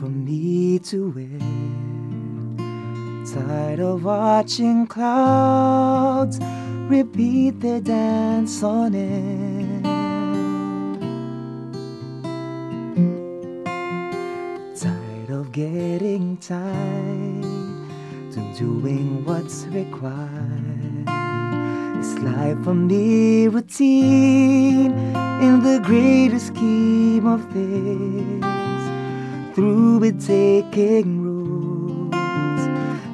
see to it. Tired of watching clouds repeat their dance on it. Tired of getting tired to doing what's required. Is life a mere routine in the greater scheme of things? Through it taking rules,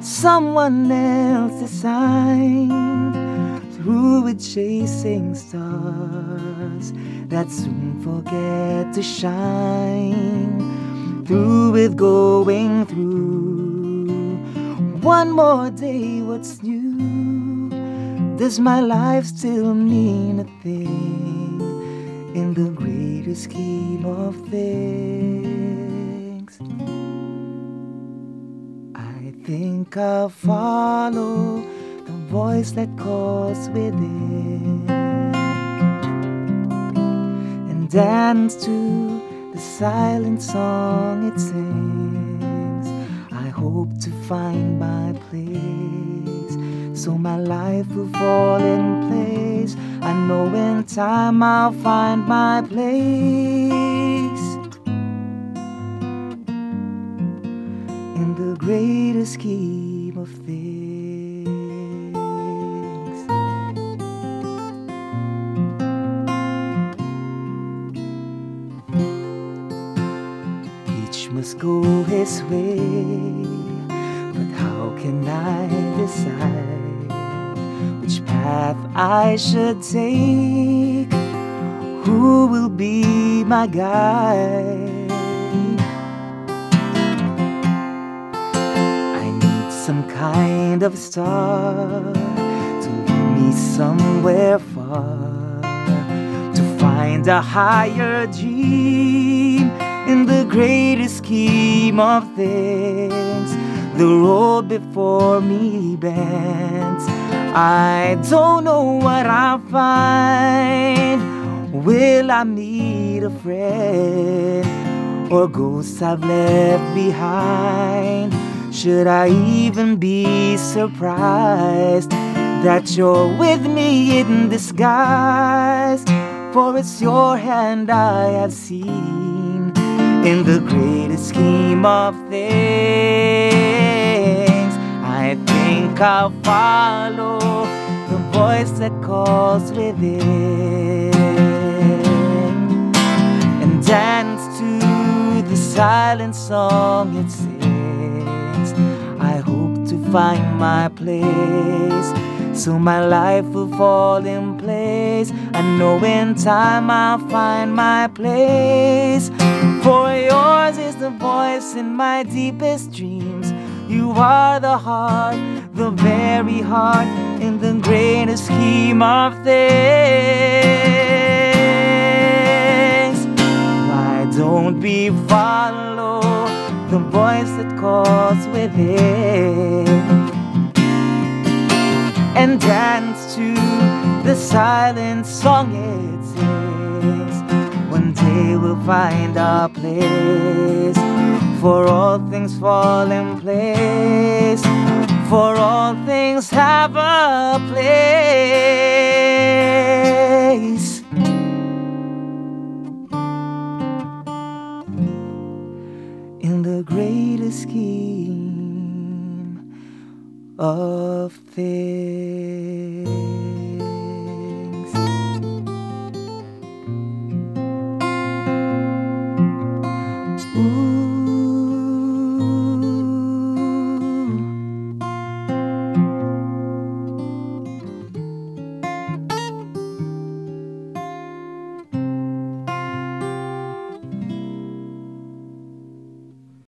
someone else designed. Through it chasing stars that soon forget to shine. Through it going through one more day, what's new? Does my life still mean a thing in the greater scheme of things? Think I'll follow the voice that calls within and dance to the silent song it sings. I hope to find my place so my life will fall in place. I know in time I'll find my place in the greater scheme of things. Each must go his way, but how can I decide which path I should take? Who will be my guide? Some kind of star to lead me somewhere far to find a higher dream in the greater scheme of things. The road before me bends. I don't know what I'll find. Will I meet a friend or ghosts I've left behind? Should I even be surprised that you're with me in disguise? For it's your hand I have seen in the greatest scheme of things. I think I'll follow the voice that calls within and dance to the silent song it sings. Find my place so my life will fall in place. I know in time I'll find my place. For yours is the voice in my deepest dreams. You are the heart, the very heart in the greatest scheme of things. Why don't we follow the voice that calls within and dance to the silent song it sings? One day we'll find our place. For all things fall in place. For all things have a place. Of things.